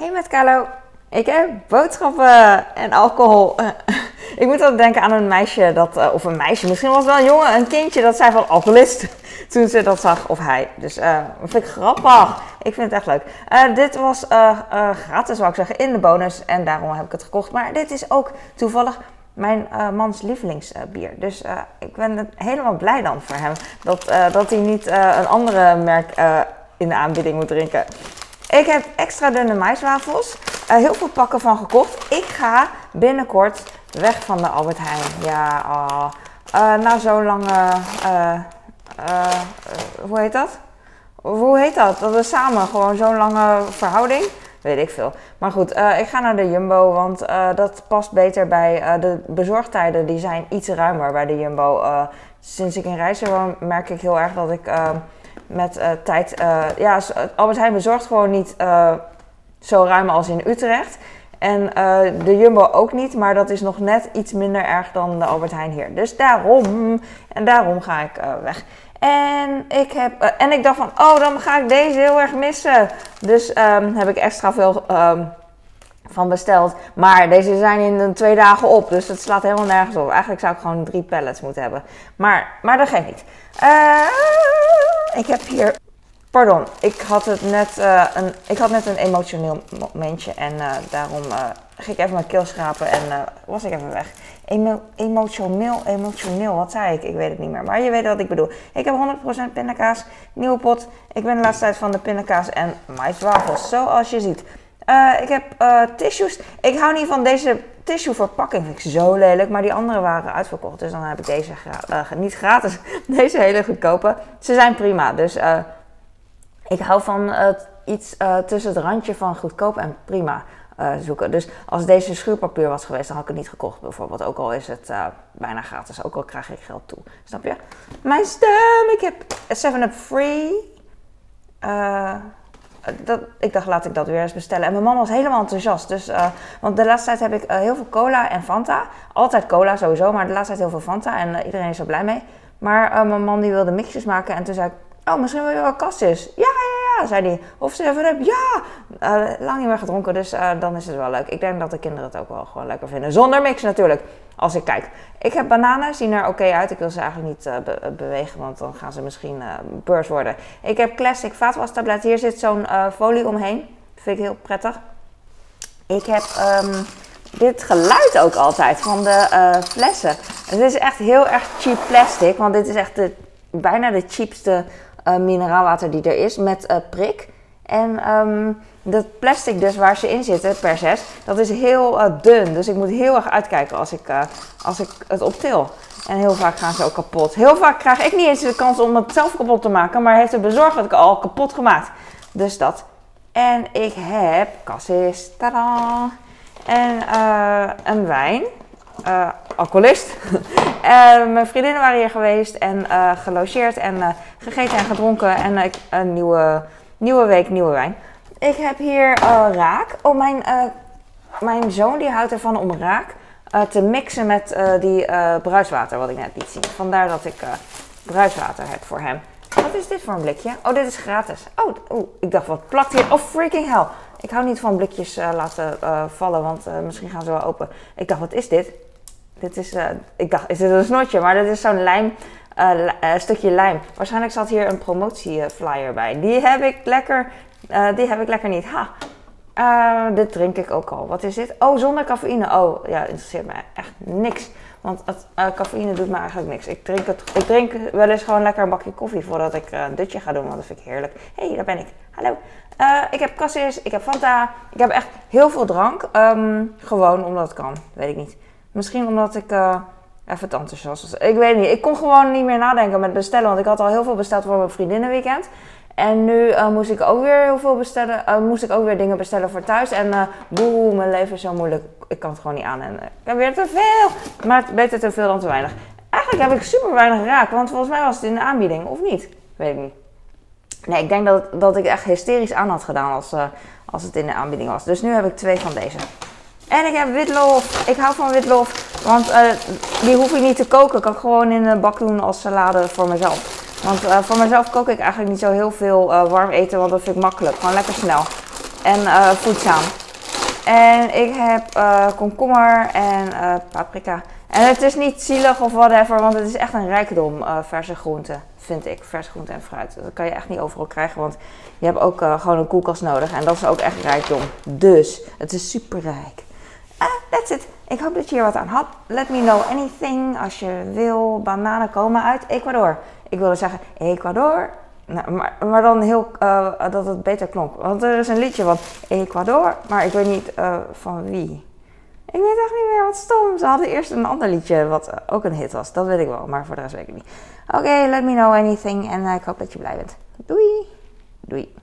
Hey met Carlo, ik heb boodschappen en alcohol. ik moet altijd denken aan een meisje, dat, uh, of een meisje, misschien was wel een jongen, een kindje dat zei van alcoholist toen ze dat zag, of hij. Dus uh, dat vind ik grappig. Ik vind het echt leuk. Uh, dit was gratis, zou ik zeggen, in de bonus en daarom heb ik het gekocht. Maar dit is ook toevallig mijn mans lievelingsbier. Dus ik ben helemaal blij dan voor hem dat, dat hij niet een andere merk in de aanbieding moet drinken. Ik heb extra dunne maiswafels. Uh, heel veel pakken van gekocht. Ik ga binnenkort weg van de Albert Heijn. Ja, oh. uh, na zo'n lange. Uh, hoe heet dat? Hoe heet dat? Dat we samen gewoon zo'n lange verhouding. Weet ik veel. Maar goed, ik ga naar de Jumbo, want dat past beter bij de bezorgtijden. Die zijn iets ruimer bij de Jumbo. sinds ik in Reizen woon, merk ik heel erg dat ik met uh, tijd. Uh, ja, Albert Heijn bezorgt gewoon niet zo ruim als in Utrecht. En de Jumbo ook niet, maar dat is nog net iets minder erg dan de Albert Heijn hier. Dus daarom, en daarom ga ik weg. En ik, heb, en ik dacht van, oh, dan ga ik deze heel erg missen. Dus um, heb ik extra veel um, van besteld. Maar deze zijn in twee dagen op, dus het slaat helemaal nergens op. Eigenlijk zou ik gewoon drie pallets moeten hebben. Maar, maar dat geeft niet. Uh, ik heb hier. Pardon, ik had, het net, uh, een, ik had net een emotioneel momentje en uh, daarom uh, ging ik even mijn keel schrapen en was ik even weg. Emo emotioneel, emotioneel, wat zei ik? Ik weet het niet meer, maar je weet wat ik bedoel. Ik heb 100% pindakaas, nieuwe pot. Ik ben de laatste tijd van de pindakaas en maiswafels, zoals je ziet. ik heb tissues. Ik hou niet van deze tissue verpakking, vind ik zo lelijk, maar die andere waren uitverkocht. Dus dan heb ik deze niet gratis, deze hele goedkope. Ze zijn prima, dus ik hou van iets tussen het randje van goedkoop en prima. zoeken. Dus als deze schuurpapier was geweest, dan had ik het niet gekocht bijvoorbeeld. Ook al is het bijna gratis, ook al krijg ik geld toe. Snap je? Mijn stem! Ik heb 7-Up Free. Dat, ik dacht, laat ik dat weer eens bestellen. En mijn man was helemaal enthousiast. Dus, uh, want de laatste tijd heb ik uh, heel veel cola en Fanta. Altijd cola sowieso, maar de laatste tijd heel veel Fanta. En uh, iedereen is er blij mee. Maar mijn man die wilde mixjes maken. En toen zei ik, oh, misschien wil je wel kassis. Ja, ja, zei hij. Of 7-Up, ja. lang niet meer gedronken, dus dan is het wel leuk. Ik denk dat de kinderen het ook wel gewoon lekker vinden. Zonder mix natuurlijk als ik kijk. Ik heb bananen, zien er oké uit. Ik wil ze eigenlijk niet uh, bewegen, want dan gaan ze misschien beurs worden. Ik heb classic vaatwastablet. Hier zit zo'n folie omheen. Vind ik heel prettig. Ik heb um, dit geluid ook altijd van de flessen. En dit is echt heel erg cheap plastic, want dit is echt de, bijna de cheapste mineraalwater die er is met prik. En um, dat plastic dus waar ze in zitten per zes, dat is heel uh, dun. Dus ik moet heel erg uitkijken als ik, als ik het optil. En heel vaak gaan ze ook kapot. Heel vaak krijg ik niet eens de kans om het zelf kapot te maken. Maar heeft het bezorgd dat ik al kapot gemaakt. Dus dat. En ik heb cassis. En een wijn. Alcoholist. mijn vriendinnen waren hier geweest en gelogeerd en gegeten en gedronken. En een nieuwe, nieuwe week, nieuwe wijn. Ik heb hier uh, raak. Oh, mijn, uh, mijn zoon die houdt ervan om raak uh, te mixen met die bruiswater wat ik net liet zien. Vandaar dat ik bruiswater heb voor hem. Wat is dit voor een blikje? Oh, dit is gratis. Oh, oh ik dacht, wat plakt hier? Oh, freaking hell. Ik hou niet van blikjes laten vallen, want misschien gaan ze wel open. Ik dacht, wat is dit? Dit is, ik dacht, is dit een snotje? Maar dit is zo'n lijm, stukje lijm. Waarschijnlijk zat hier een promotieflyer bij. Die heb ik lekker die heb ik lekker niet. Ha. Dit drink ik ook al. Wat is dit? Oh, zonder cafeïne. Oh, ja, interesseert me echt niks. Want het, cafeïne doet me eigenlijk niks. Ik drink, het, ik drink wel eens gewoon lekker een bakje koffie voordat ik een dutje ga doen. Want dat vind ik heerlijk. Hé, hey, daar ben ik. Hallo. ik heb cassis, ik heb Fanta. Ik heb echt heel veel drank. Um, gewoon omdat het kan. Weet ik niet. Misschien omdat ik even te enthousiast was. Ik weet niet. Ik kon gewoon niet meer nadenken met bestellen. Want ik had al heel veel besteld voor mijn vriendinnenweekend. En nu uh, moest ik ook weer heel veel bestellen. Uh, moest ik ook weer dingen bestellen voor thuis. En uh, boe, mijn leven is zo moeilijk. Ik kan het gewoon niet aan. En ik heb weer te veel. Maar beter te veel dan te weinig. Eigenlijk heb ik super weinig raak. Want volgens mij was het in de aanbieding. Of niet? Weet ik niet. Nee, ik denk dat, dat ik echt hysterisch aan had gedaan als, als het in de aanbieding was. Dus nu heb ik twee van deze. En ik heb witlof. Ik hou van witlof. Want die hoef ik niet te koken. Kan ik gewoon in een bak doen als salade voor mezelf. Want uh, voor mezelf kook ik eigenlijk niet zo heel veel uh, warm eten, want dat vind ik makkelijk. Gewoon lekker snel. en voedzaam. En ik heb komkommer en paprika. En het is niet zielig of whatever, want het is echt een rijkdom verse groenten, vind ik. Verse groenten en fruit. Dat kan je echt niet overal krijgen, want je hebt ook gewoon een koelkast nodig. En dat is ook echt rijkdom. Dus, het is super rijk. That's it. Ik hoop dat je hier wat aan had. Let me know anything als je wil. Bananen komen uit Ecuador. Ik wilde zeggen Ecuador. Nou, maar, maar dan heel, uh, dat het beter klonk. Want er is een liedje van Ecuador, maar ik weet niet uh, van wie. Ik weet echt niet meer wat stom. Ze hadden eerst een ander liedje wat ook een hit was. Dat weet ik wel, maar voor de rest weet ik niet. Oké, let me know anything. En ik hoop dat je blij bent. Doei. Doei.